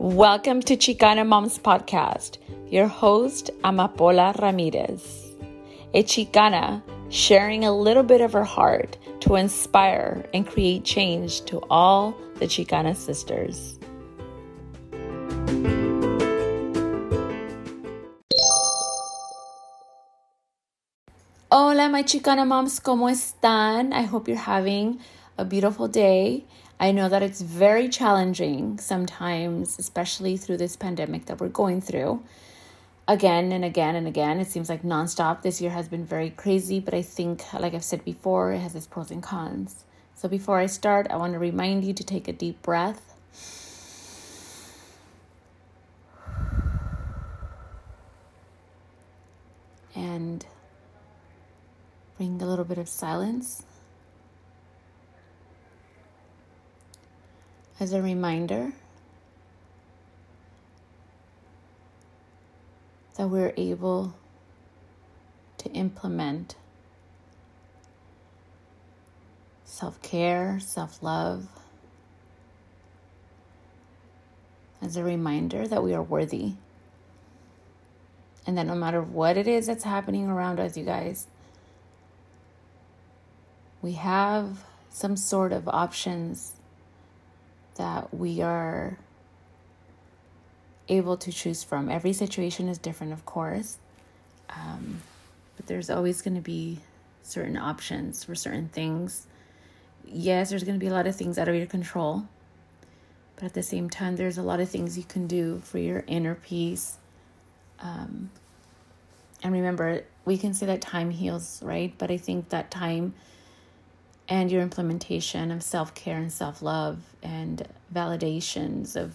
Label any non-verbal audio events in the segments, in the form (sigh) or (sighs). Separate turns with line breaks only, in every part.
Welcome to Chicana Moms Podcast. Your host, Amapola Ramirez. A Chicana sharing a little bit of her heart to inspire and create change to all the Chicana sisters. Hola, my Chicana moms, ¿cómo están? I hope you're having a beautiful day. I know that it's very challenging sometimes, especially through this pandemic that we're going through. Again and again and again, it seems like nonstop. This year has been very crazy, but I think, like I've said before, it has its pros and cons. So before I start, I want to remind you to take a deep breath. And bring a little bit of silence as a reminder that we're able to implement self care, self love, as a reminder that we are worthy. And that no matter what it is that's happening around us, you guys, we have some sort of options that we are able to choose from. Every situation is different, of course, um, but there's always going to be certain options for certain things. Yes, there's going to be a lot of things out of your control, but at the same time, there's a lot of things you can do for your inner peace. Um, and remember, we can say that time heals, right? But I think that time and your implementation of self care and self love and validations of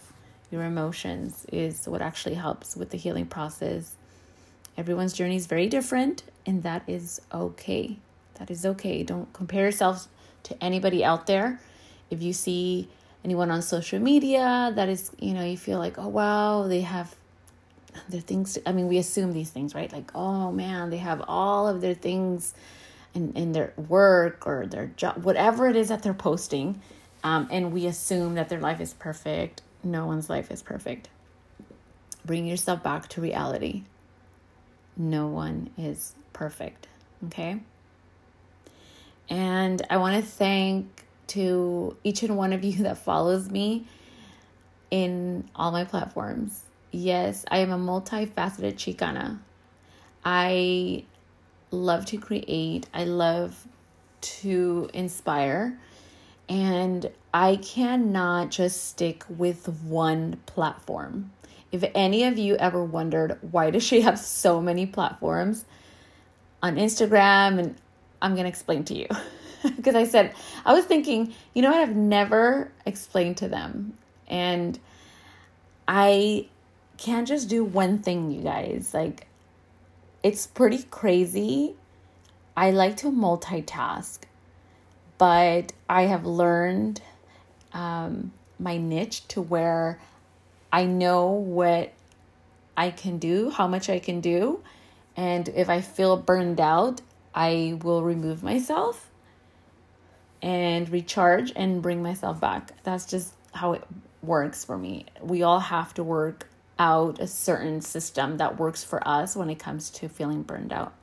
your emotions is what actually helps with the healing process. Everyone's journey is very different, and that is okay. That is okay. Don't compare yourselves to anybody out there. If you see anyone on social media that is, you know, you feel like, oh, wow, they have their things. I mean, we assume these things, right? Like, oh man, they have all of their things in, in their work or their job, whatever it is that they're posting. Um, and we assume that their life is perfect. No one's life is perfect. Bring yourself back to reality. No one is perfect. Okay. And I want to thank to each and one of you (laughs) that follows me in all my platforms. Yes, I am a multifaceted Chicana. I love to create, I love to inspire, and I cannot just stick with one platform. If any of you ever wondered why does she have so many platforms on Instagram and I'm going to explain to you. (laughs) because I said I was thinking, you know what, I've never explained to them. And I can't just do one thing, you guys. Like it's pretty crazy. I like to multitask, but I have learned um, my niche to where I know what I can do, how much I can do. And if I feel burned out, I will remove myself and recharge and bring myself back. That's just how it works for me. We all have to work out a certain system that works for us when it comes to feeling burned out.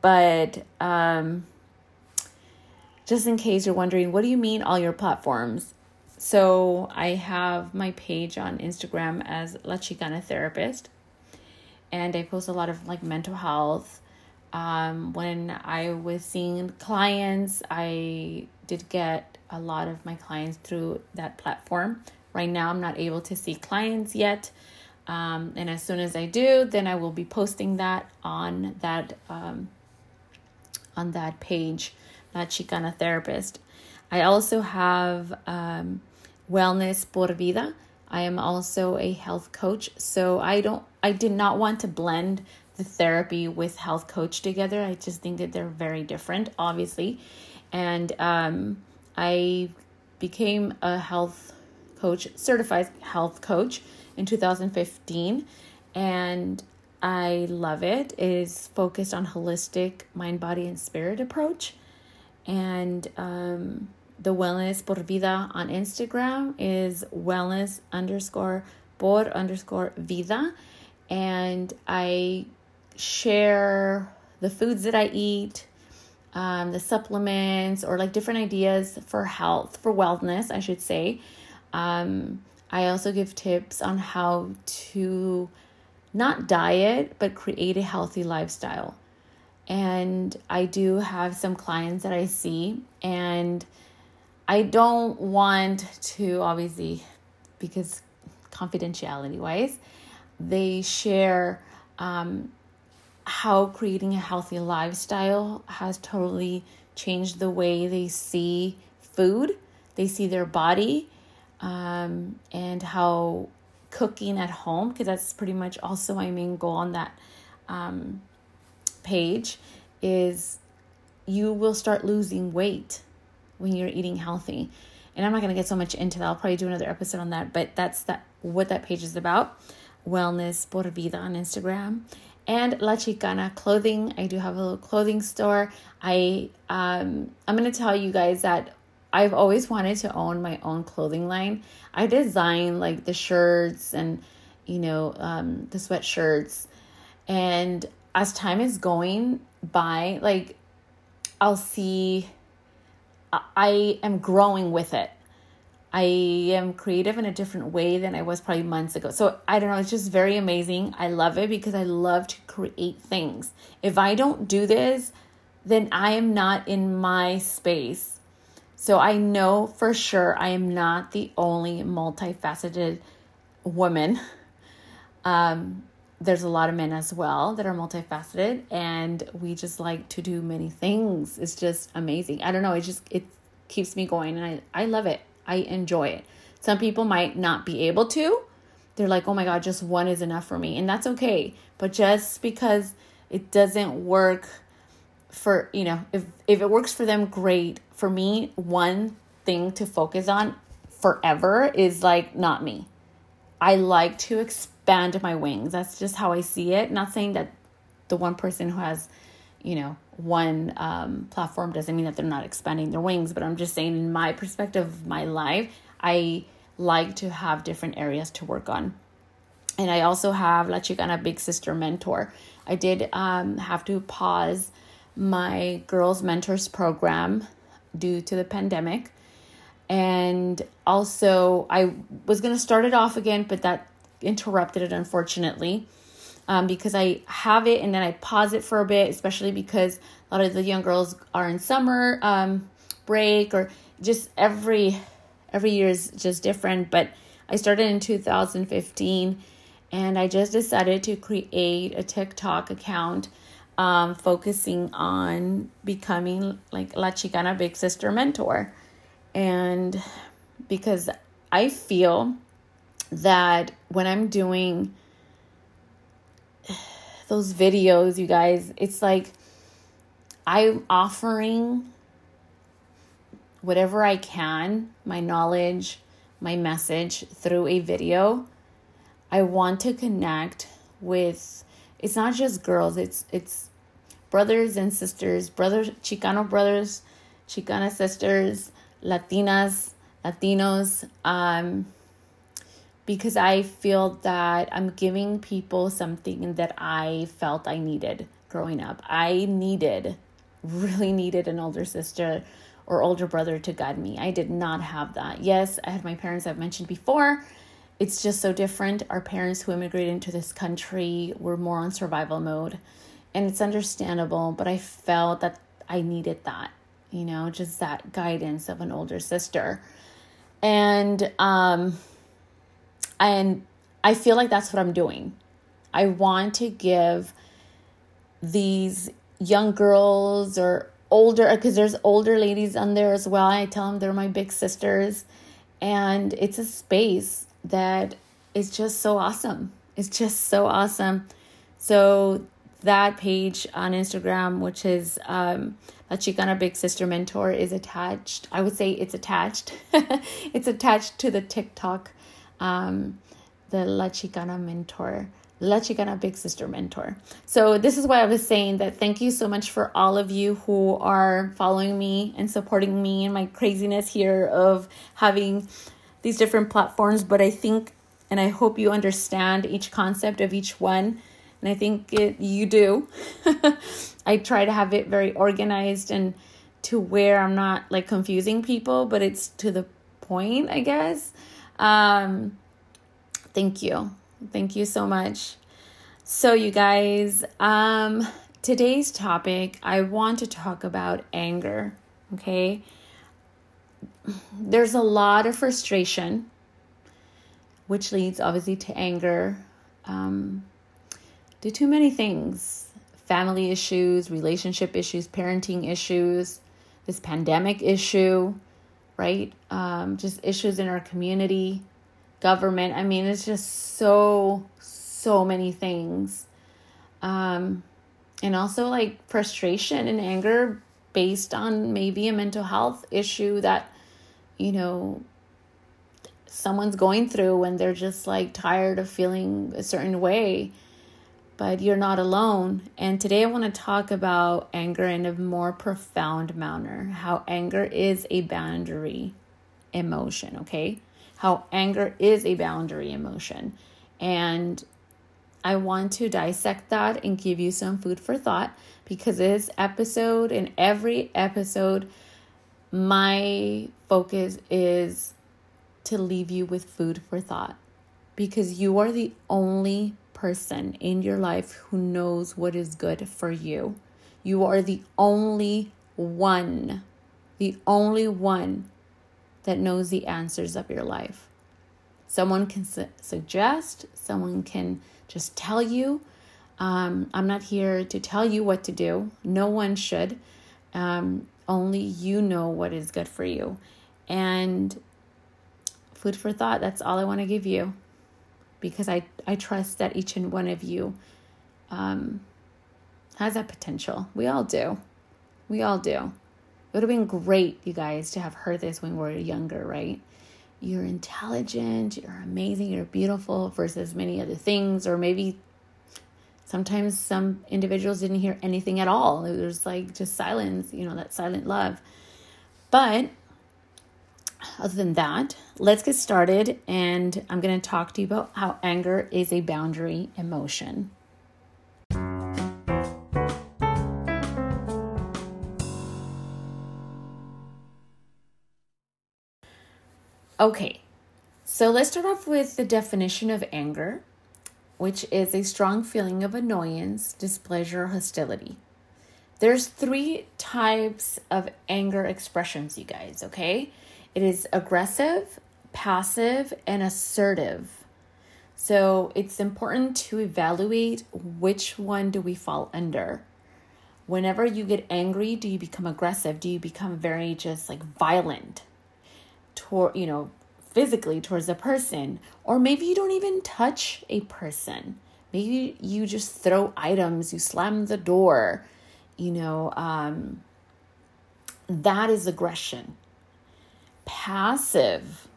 But um, just in case you're wondering, what do you mean all your platforms? So I have my page on Instagram as La Chicana Therapist, and I post a lot of like mental health. Um, when I was seeing clients, I did get a lot of my clients through that platform. Right now, I'm not able to see clients yet um, and as soon as I do, then I will be posting that on that um, on that page, that Chicana Therapist. I also have um, Wellness por Vida. I am also a health coach, so I don't. I did not want to blend the therapy with health coach together. I just think that they're very different, obviously, and um, I became a health coach, certified health coach in 2015 and I love it. It is focused on holistic mind, body, and spirit approach. And um, the Wellness por Vida on Instagram is wellness underscore por underscore vida. And I share the foods that I eat, um, the supplements, or like different ideas for health, for wellness, I should say. Um, I also give tips on how to not diet, but create a healthy lifestyle. And I do have some clients that I see, and I don't want to obviously, because confidentiality wise, they share um, how creating a healthy lifestyle has totally changed the way they see food, they see their body, um, and how cooking at home, because that's pretty much also my main goal on that um, page, is you will start losing weight when you're eating healthy. And I'm not going to get so much into that. I'll probably do another episode on that, but that's that what that page is about. Wellness por vida on Instagram and La Chicana clothing. I do have a little clothing store. I um I'm going to tell you guys that I've always wanted to own my own clothing line. I design like the shirts and you know um the sweatshirts and as time is going by like I'll see I am growing with it. I am creative in a different way than I was probably months ago. So I don't know, it's just very amazing. I love it because I love to create things. If I don't do this, then I am not in my space. So I know for sure I am not the only multifaceted woman. Um, there's a lot of men as well that are multifaceted and we just like to do many things. It's just amazing. I don't know, it just it keeps me going and I, I love it. I enjoy it. Some people might not be able to. They're like, oh my God, just one is enough for me. And that's okay. But just because it doesn't work for, you know, if, if it works for them, great. For me, one thing to focus on forever is like not me. I like to expand my wings. That's just how I see it. Not saying that the one person who has, you know, one um, platform doesn't mean that they're not expanding their wings, but I'm just saying, in my perspective of my life, I like to have different areas to work on. And I also have La Chicana Big Sister Mentor. I did um, have to pause my Girls Mentors program due to the pandemic. And also, I was going to start it off again, but that interrupted it, unfortunately um, because I have it and then I pause it for a bit, especially because a lot of the young girls are in summer um, break or just every every year is just different. But I started in 2015 and I just decided to create a TikTok account um, focusing on becoming like La Chicana Big Sister mentor. And because I feel that when I'm doing those videos, you guys, it's like I'm offering whatever I can, my knowledge, my message through a video. I want to connect with it's not just girls, it's it's brothers and sisters, brothers Chicano brothers, Chicana sisters, Latinas, Latinos, um because I feel that I'm giving people something that I felt I needed growing up. I needed, really needed an older sister or older brother to guide me. I did not have that. Yes, I had my parents I've mentioned before. It's just so different. Our parents who immigrated into this country were more on survival mode. And it's understandable, but I felt that I needed that, you know, just that guidance of an older sister. And um and I feel like that's what I'm doing. I want to give these young girls or older, because there's older ladies on there as well. I tell them they're my big sisters. And it's a space that is just so awesome. It's just so awesome. So that page on Instagram, which is um, La Chicana Big Sister Mentor, is attached. I would say it's attached. (laughs) it's attached to the TikTok um, the La Chicana mentor, La Chicana Big Sister mentor. So, this is why I was saying that thank you so much for all of you who are following me and supporting me and my craziness here of having these different platforms. But I think and I hope you understand each concept of each one. And I think it, you do. (laughs) I try to have it very organized and to where I'm not like confusing people, but it's to the point, I guess. Um, thank you. Thank you so much. So, you guys, um, today's topic, I want to talk about anger. Okay. There's a lot of frustration which leads obviously to anger um, due to many things family issues, relationship issues, parenting issues, this pandemic issue, right? Um, just issues in our community, government. I mean, it's just so, so many things. Um, and also like frustration and anger based on maybe a mental health issue that, you know, someone's going through when they're just like tired of feeling a certain way. But you're not alone. And today I want to talk about anger in a more profound manner. How anger is a boundary emotion, okay? How anger is a boundary emotion. And I want to dissect that and give you some food for thought because this episode and every episode, my focus is to leave you with food for thought because you are the only person in your life who knows what is good for you. You are the only one, the only one that knows the answers of your life. Someone can su- suggest, someone can just tell you. Um, I'm not here to tell you what to do. No one should. Um, only you know what is good for you. And food for thought. That's all I want to give you because I, I trust that each and one of you um, has that potential. We all do. We all do. It would have been great, you guys, to have heard this when we were younger, right? You're intelligent, you're amazing, you're beautiful versus many other things, or maybe sometimes some individuals didn't hear anything at all. It was like just silence, you know, that silent love. But other than that, let's get started. And I'm going to talk to you about how anger is a boundary emotion. Okay, so let's start off with the definition of anger, which is a strong feeling of annoyance, displeasure, hostility. There's three types of anger expressions, you guys, okay? It is aggressive, passive, and assertive. So it's important to evaluate which one do we fall under. Whenever you get angry, do you become aggressive? Do you become very just like violent toward, you know, physically towards a person? Or maybe you don't even touch a person. Maybe you just throw items, you slam the door, you know, um, that is aggression passive.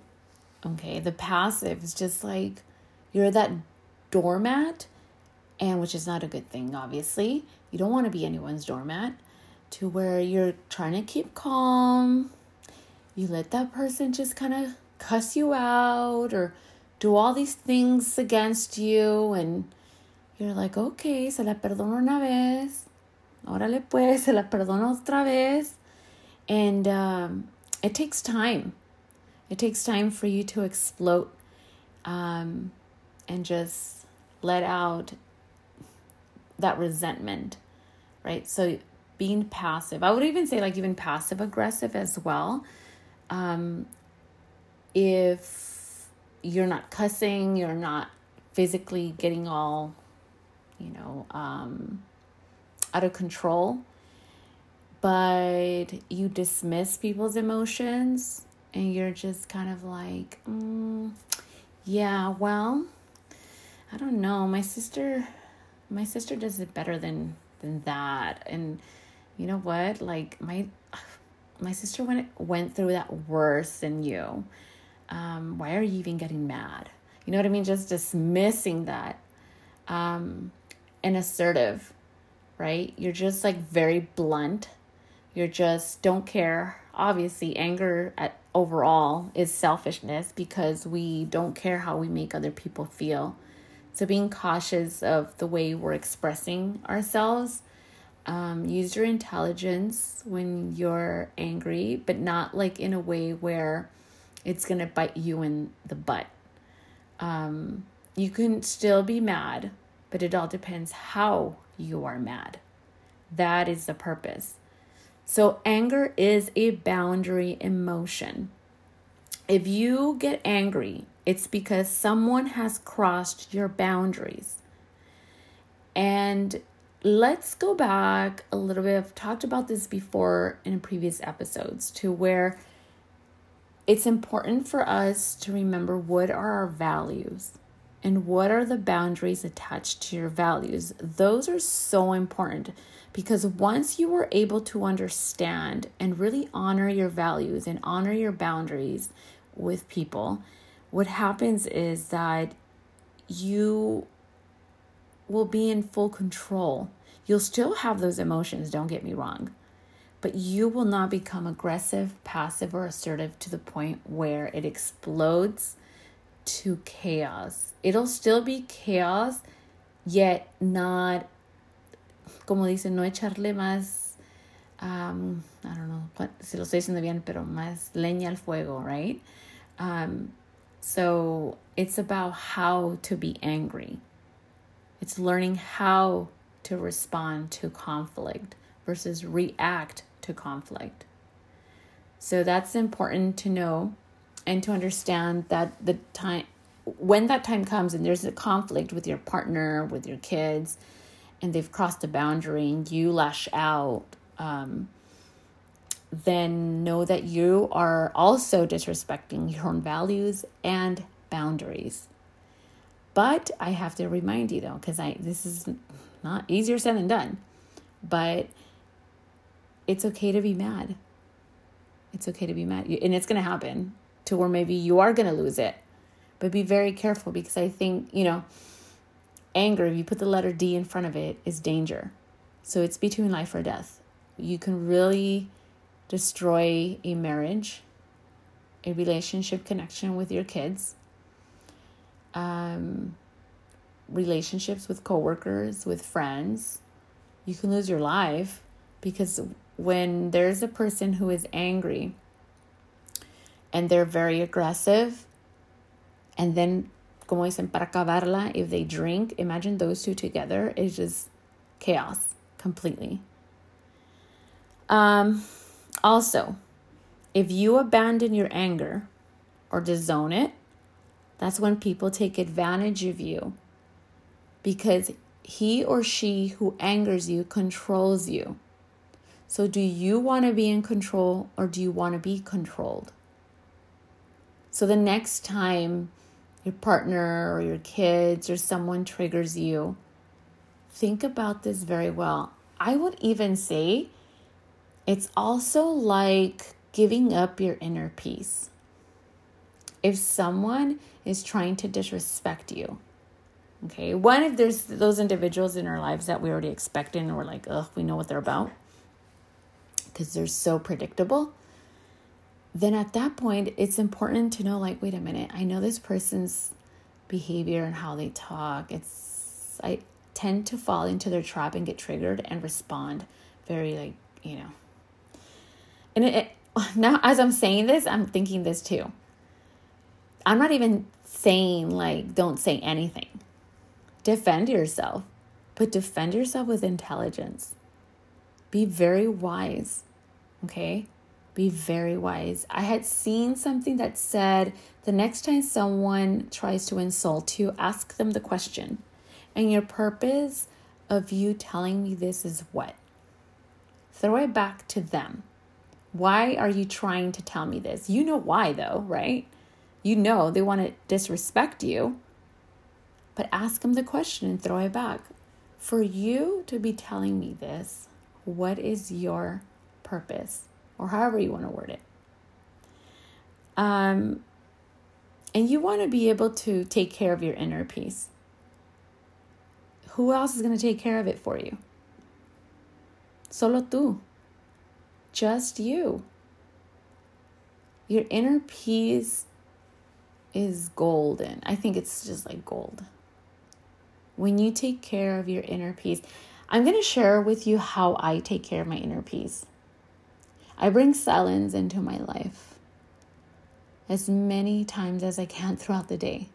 Okay, the passive is just like you're that doormat, and which is not a good thing, obviously. You don't want to be anyone's doormat to where you're trying to keep calm. You let that person just kind of cuss you out or do all these things against you, and you're like, okay, se la perdono una vez. Órale pues, se la perdono otra vez. And um, it takes time. It takes time for you to explode um, and just let out that resentment, right? So being passive, I would even say like even passive aggressive as well. Um, if you're not cussing, you're not physically getting all, you know, um, out of control but you dismiss people's emotions and you're just kind of like, mm, yeah, well, I don't know. My sister, my sister does it better than than that, and you know what? Like my my sister went went through that worse than you. Um, why are you even getting mad? You know what I mean? Just dismissing that, um, and assertive, right? You're just like very blunt you're just don't care. obviously anger at overall is selfishness because we don't care how we make other people feel. So being cautious of the way we're expressing ourselves. Um, use your intelligence when you're angry, but not like in a way where it's gonna bite you in the butt. Um, you can still be mad, but it all depends how you are mad. That is the purpose. So, anger is a boundary emotion. If you get angry, it's because someone has crossed your boundaries. And let's go back a little bit. I've talked about this before in previous episodes to where it's important for us to remember what are our values and what are the boundaries attached to your values. Those are so important because once you are able to understand and really honor your values and honor your boundaries with people, what happens is that you will be in full control. You'll still have those emotions, don't get me wrong, but you will not become aggressive, passive, or assertive to the point where it explodes to chaos. It'll still be chaos, yet not como dicen, no echarle más, um, I don't know what, si lo estoy diciendo bien, pero más leña al fuego, right? Um, so it's about how to be angry. It's learning how to respond to conflict versus react to conflict. So that's important to know and to understand that the time when that time comes and there's a conflict with your partner, with your kids, and they've crossed a boundary and you lash out, um, then know that you are also disrespecting your own values and boundaries. But I have to remind you though, because I this is not easier said than done, but it's okay to be mad. It's okay to be mad, and it's gonna happen to where maybe you are gonna lose it. But be very careful because I think you know Anger, if you put the letter D in front of it, is danger. So it's between life or death. You can really destroy a marriage, a relationship connection with your kids, um, relationships with coworkers, with friends. You can lose your life because when there's a person who is angry and they're very aggressive and then como dicen, para acabarla, if they drink, imagine those two together is just chaos completely. Um, also, if you abandon your anger or disown it, that's when people take advantage of you because he or she who angers you controls you. So, do you want to be in control or do you want to be controlled? So, the next time your partner or your kids or someone triggers you, think about this very well. I would even say it's also like giving up your inner peace. If someone is trying to disrespect you, okay, one, if there's those individuals in our lives that we already expect and we're like, ugh, we know what they're about because they're so predictable then at that point, it's important to know like, wait a minute, I know this person's behavior and how they talk. It's, I tend to fall into their trap and get triggered and respond very, like, you know. And it, it (laughs) now, as I'm saying this, I'm thinking this too. I'm not even saying, like, don't say anything. Defend yourself, but defend yourself with intelligence. Be very wise, okay? be very wise. I had seen something that said the next time someone tries to insult you, ask them the question. And your purpose of you telling me this is what? Throw it back to them. Why are you trying to tell me this? You know why, though, right? You know they want to disrespect you. But ask them the question and throw it back. For you to be telling me this, what is your purpose? or however you want to word it. Um, and you want to be able to take care of your inner peace. Who else is going to take care of it for you? Solo tú. Just you. Your inner peace is golden. I think it's just like gold. When you take care of your inner peace, I'm going to share with you how I take care of my inner peace. I bring silence into my life as many times as I can throughout the day.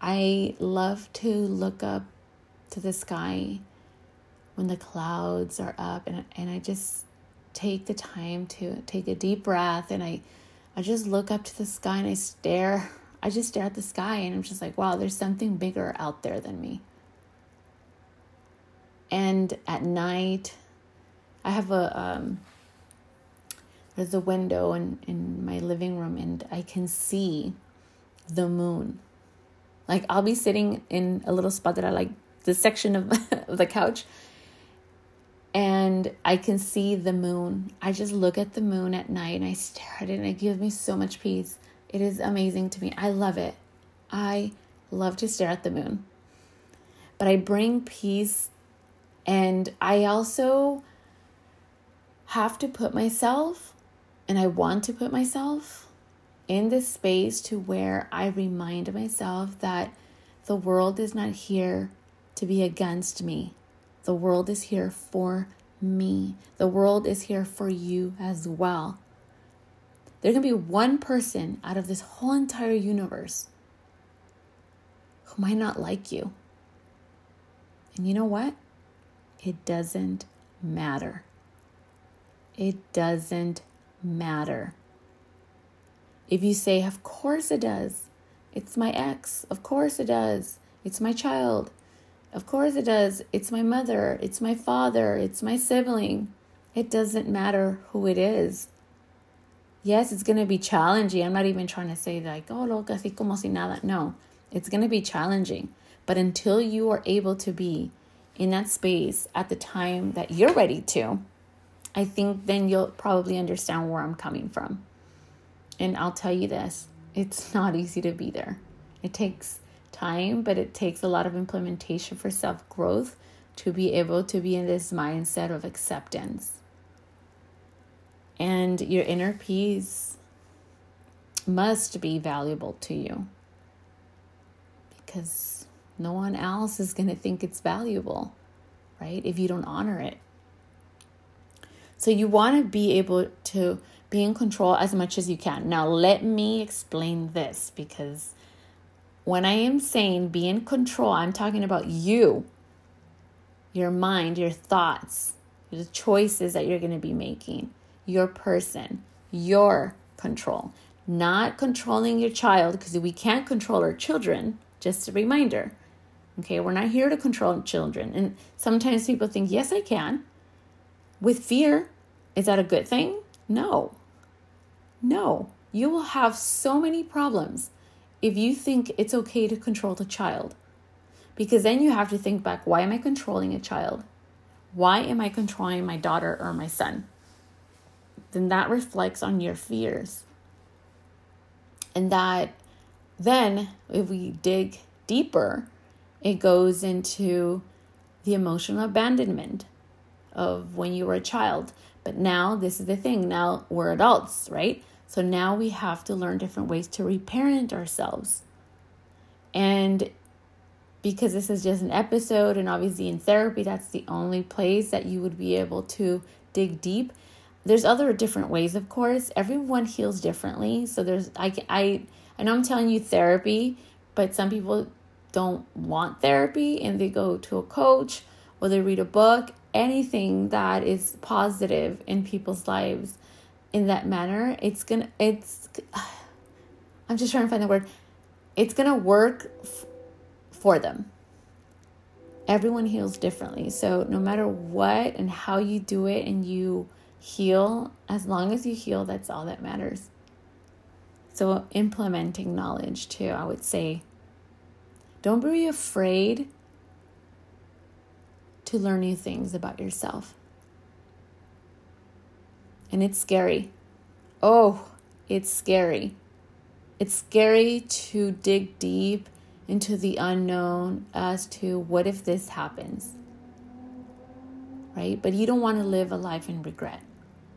I love to look up to the sky when the clouds are up and, and I just take the time to take a deep breath and I I just look up to the sky and I stare. I just stare at the sky and I'm just like, wow, there's something bigger out there than me. And at night, I have a um, there's a window in, in my living room and I can see the moon. Like I'll be sitting in a little spot that I like the section of, (laughs) of the couch and I can see the moon. I just look at the moon at night and I stare at it and it gives me so much peace. It is amazing to me. I love it. I love to stare at the moon. But I bring peace and I also have to put myself and I want to put myself in this space to where I remind myself that the world is not here to be against me. The world is here for me. The world is here for you as well. There can be one person out of this whole entire universe who might not like you. And you know what? It doesn't matter. It doesn't matter. If you say, Of course it does, it's my ex, of course it does, it's my child, of course it does, it's my mother, it's my father, it's my sibling. It doesn't matter who it is. Yes, it's going to be challenging. I'm not even trying to say like, oh, loca, así como si nada. No, it's going to be challenging. But until you are able to be in that space at the time that you're ready to, I think then you'll probably understand where I'm coming from. And I'll tell you this it's (laughs) not easy to be there. It takes time, but it takes a lot of implementation for self growth to be able to be in this mindset of acceptance. And your inner peace must be valuable to you because no one else is going to think it's valuable, right? If you don't honor it. So you want to be able to be in control as much as you can. Now, let me explain this because when I am saying be in control, I'm talking about you, your mind, your thoughts, the choices that you're going to be making, your person, your control, not controlling your child because we can't control our children. Just a reminder. Okay, we're not here to control children. And sometimes people think, yes, I can. With fear, is that a good thing? No. No. You will have so many problems if you think it's okay to control the child. Because then you have to think back why am I controlling a child? Why am I controlling my daughter or my son? Then that reflects on your fears. And that then, if we dig deeper, it goes into the emotional abandonment of when you were a child. But now, this is the thing now we're adults, right? So now we have to learn different ways to reparent ourselves. And because this is just an episode, and obviously in therapy, that's the only place that you would be able to dig deep. There's other different ways, of course. Everyone heals differently. So there's, I, I, I know I'm telling you therapy, but some people don't want therapy and they go to a coach or they read a book anything that is positive in people's lives in that manner, it's gonna, it's, (sighs) I'm just trying to find the word, it's gonna work f- for them. Everyone heals differently. So, no matter what and how you do it and you heal, as long as you heal, that's all that matters. So, implementing knowledge too, I would say. Don't be afraid to learn new things about yourself. And it's scary. Oh, it's scary. It's scary to dig deep into the unknown as to what if this happens. Right? But you don't want to live a life in regret.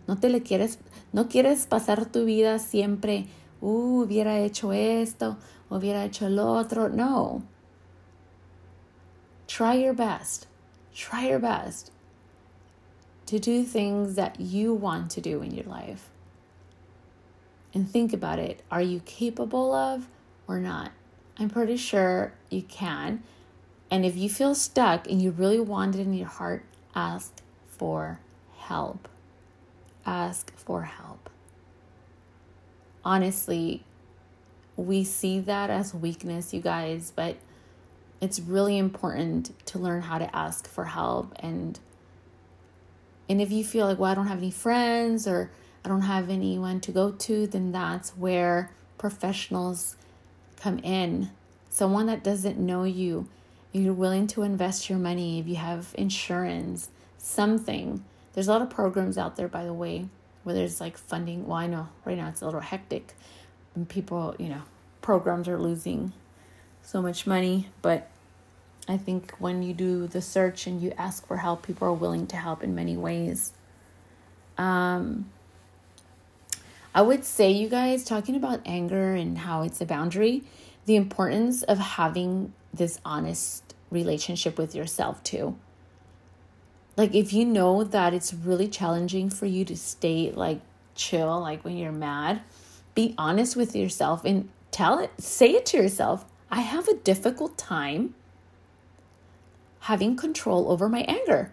No te le quieres, no quieres pasar tu vida siempre, uh, hubiera hecho esto, hubiera hecho lo otro. No. Try your best. Try your best to do things that you want to do in your life. And think about it. Are you capable of or not? I'm pretty sure you can. And if you feel stuck and you really want it in your heart, ask for help. Ask for help. Honestly, we see that as weakness, you guys, but it's really important to learn how to ask for help and and if you feel like well I don't have any friends or I don't have anyone to go to, then that's where professionals come in. Someone that doesn't know you, you're willing to invest your money, if you have insurance, something. There's a lot of programs out there, by the way, where there's like funding. Well, I know right now it's a little hectic and people, you know, programs are losing so much money, but I think when you do the search and you ask for help, people are willing to help in many ways. Um, I would say, you guys, talking about anger and how it's a boundary, the importance of having this honest relationship with yourself, too. Like, if you know that it's really challenging for you to stay like chill, like when you're mad, be honest with yourself and tell it, say it to yourself. I have a difficult time having control over my anger.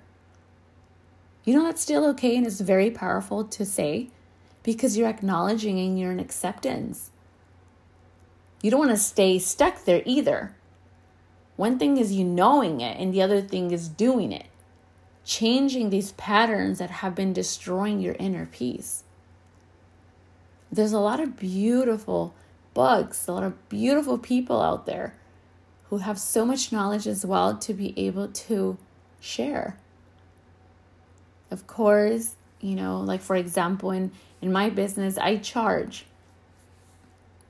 You know, that's still okay and it's very powerful to say because you're acknowledging and you're in acceptance. You don't want to stay stuck there either. One thing is you knowing it, and the other thing is doing it. Changing these patterns that have been destroying your inner peace. There's a lot of beautiful books, a lot of beautiful people out there who have so much knowledge as well to be able to share. Of course, you know, like for example, in, in my business, I charge.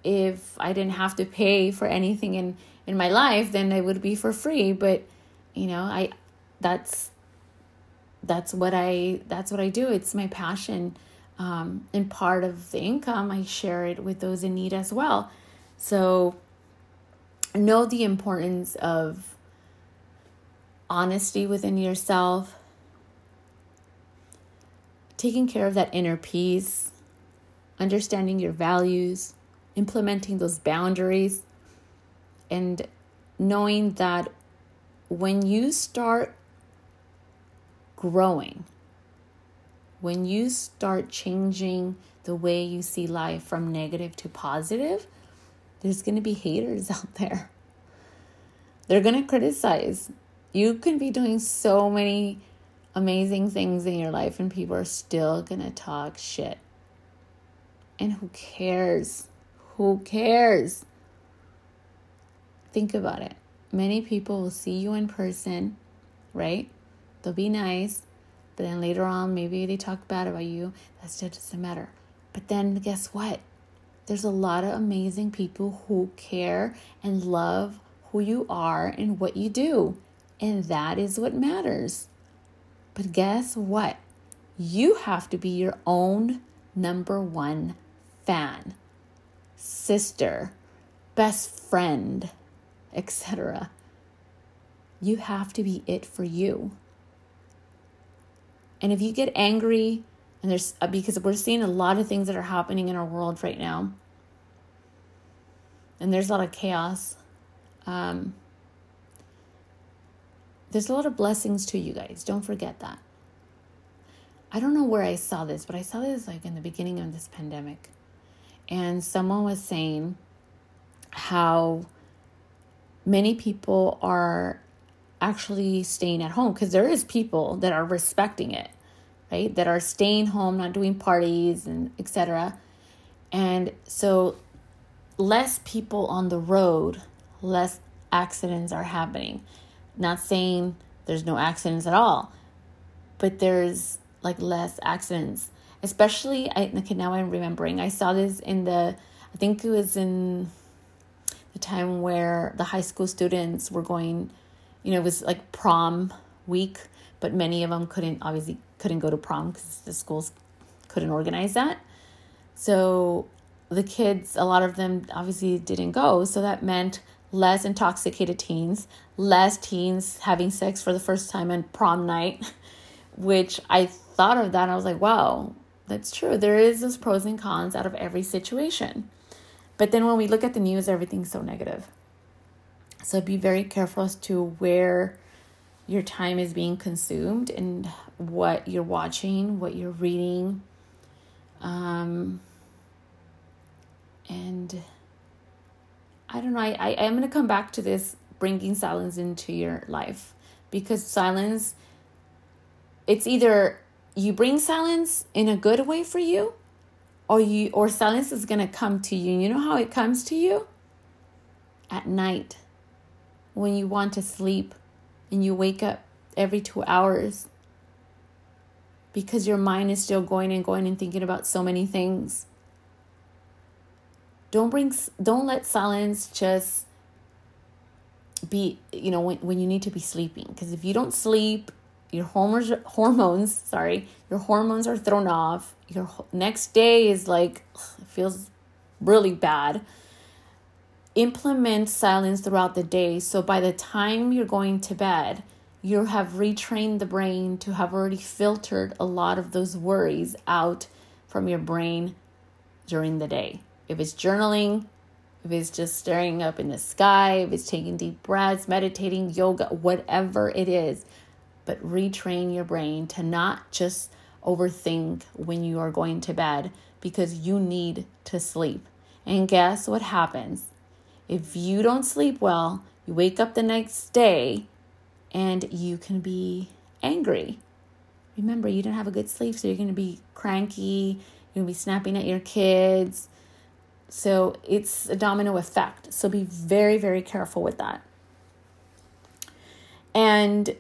If I didn't have to pay for anything in, in my life, then it would be for free. But, you know, I that's that's what I that's what I do. It's my passion. Um, and part of the income, I share it with those in need as well. So know the importance of honesty within yourself, taking care of that inner peace, understanding your values, implementing those boundaries, and knowing that when you start growing, when you start changing the way you see life from negative to positive, there's going to be haters (laughs) out there. They're going to criticize. You can be doing so many amazing things in your life, and people are still going to talk shit. And who cares? Who cares? Think about it. Many people will see you in person, right? They'll be nice, but then later on, maybe they talk bad about you. That still doesn't matter. But then guess what? There's a lot of amazing people who care and love who you are and what you do. And that is what matters. But guess what? You have to be your own number one fan, sister, best friend, etc. You have to be it for you. And if you get angry and there's uh, because we're seeing a lot of things that are happening in our world right now. And there's a lot of chaos. Um, there's a lot of blessings to you guys. Don't forget that. I don't know where I saw this, but I saw this like in the beginning of this pandemic. And someone was saying how many people are actually staying at home because there is people that are respecting it right? That are staying home, not doing parties and etc. And so less people on the road, less accidents are happening. Not saying there's no accidents at all, but there's like less accidents. Especially, I okay, now I'm remembering. I saw this in the, I think it was in the time where the high school students were going, you know, it was like prom week, but many of them couldn't obviously couldn't go to prom because the schools couldn't organize that. So the kids, a lot of them obviously didn't go. So that meant less intoxicated teens, less teens having sex for the first time on prom night, (laughs) which I thought of that. I was like, wow, that's true. There is those pros and cons out of every situation. But then when we look at the news, everything's so negative. So be very careful as to where your time is being consumed and what you're watching, what you're reading. Um, and I don't know, I, I am going to come back to this bringing silence into your life because silence, it's either you bring silence in a good way for you or you or silence is going to come to you. You know how it comes to you? At night when you want to sleep and you wake up every 2 hours because your mind is still going and going and thinking about so many things. Don't bring don't let silence just be, you know, when, when you need to be sleeping because if you don't sleep, your hormones hormones, sorry, your hormones are thrown off. Your next day is like feels really bad. Implement silence throughout the day so by the time you're going to bed, you have retrained the brain to have already filtered a lot of those worries out from your brain during the day. If it's journaling, if it's just staring up in the sky, if it's taking deep breaths, meditating, yoga, whatever it is, but retrain your brain to not just overthink when you are going to bed because you need to sleep. And guess what happens? If you don't sleep well, you wake up the next day and you can be angry. Remember, you didn't have a good sleep, so you're going to be cranky, you're going to be snapping at your kids. So it's a domino effect. So be very, very careful with that. And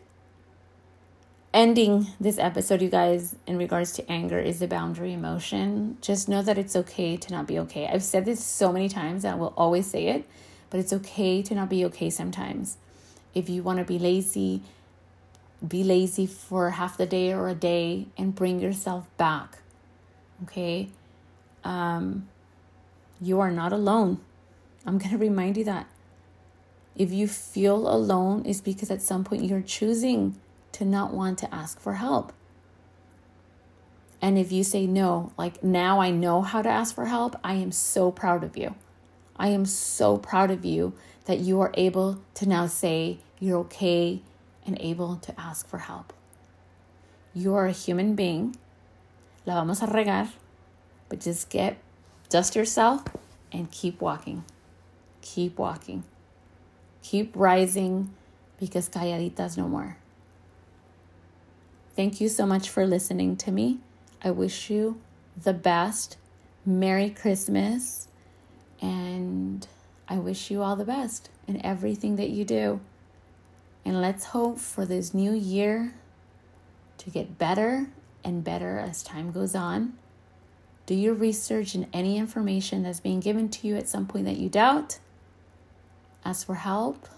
ending this episode, you guys, in regards to anger, is the boundary emotion. Just know that it's okay to not be okay. I've said this so many times, and I will always say it, but it's okay to not be okay sometimes. If you want to be lazy, be lazy for half the day or a day and bring yourself back. Okay? Um, you are not alone. I'm going to remind you that. If you feel alone, it's because at some point you're choosing to not want to ask for help. And if you say no, like now I know how to ask for help, I am so proud of you. I am so proud of you that you are able to now say you're okay and able to ask for help. You are a human being. La vamos a regar, but just get, dust yourself and keep walking. Keep walking. Keep rising because calladitas no more. Thank you so much for listening to me. I wish you the best. Merry Christmas. And I wish you all the best in everything that you do. And let's hope for this new year to get better and better as time goes on. Do your research and any information that's being given to you at some point that you doubt. Ask for help.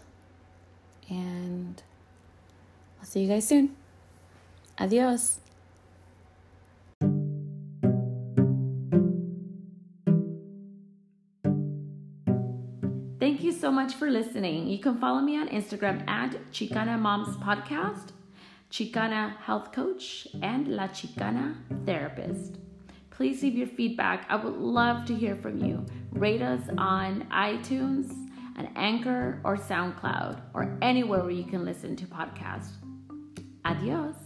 And I'll see you guys soon. Adios. Thank you so much for listening. You can follow me on Instagram at Chicana Moms Podcast, Chicana Health Coach, and La Chicana Therapist. Please leave your feedback. I would love to hear from you. Rate us on iTunes, an Anchor, or SoundCloud, or anywhere where you can listen to podcasts. Adios.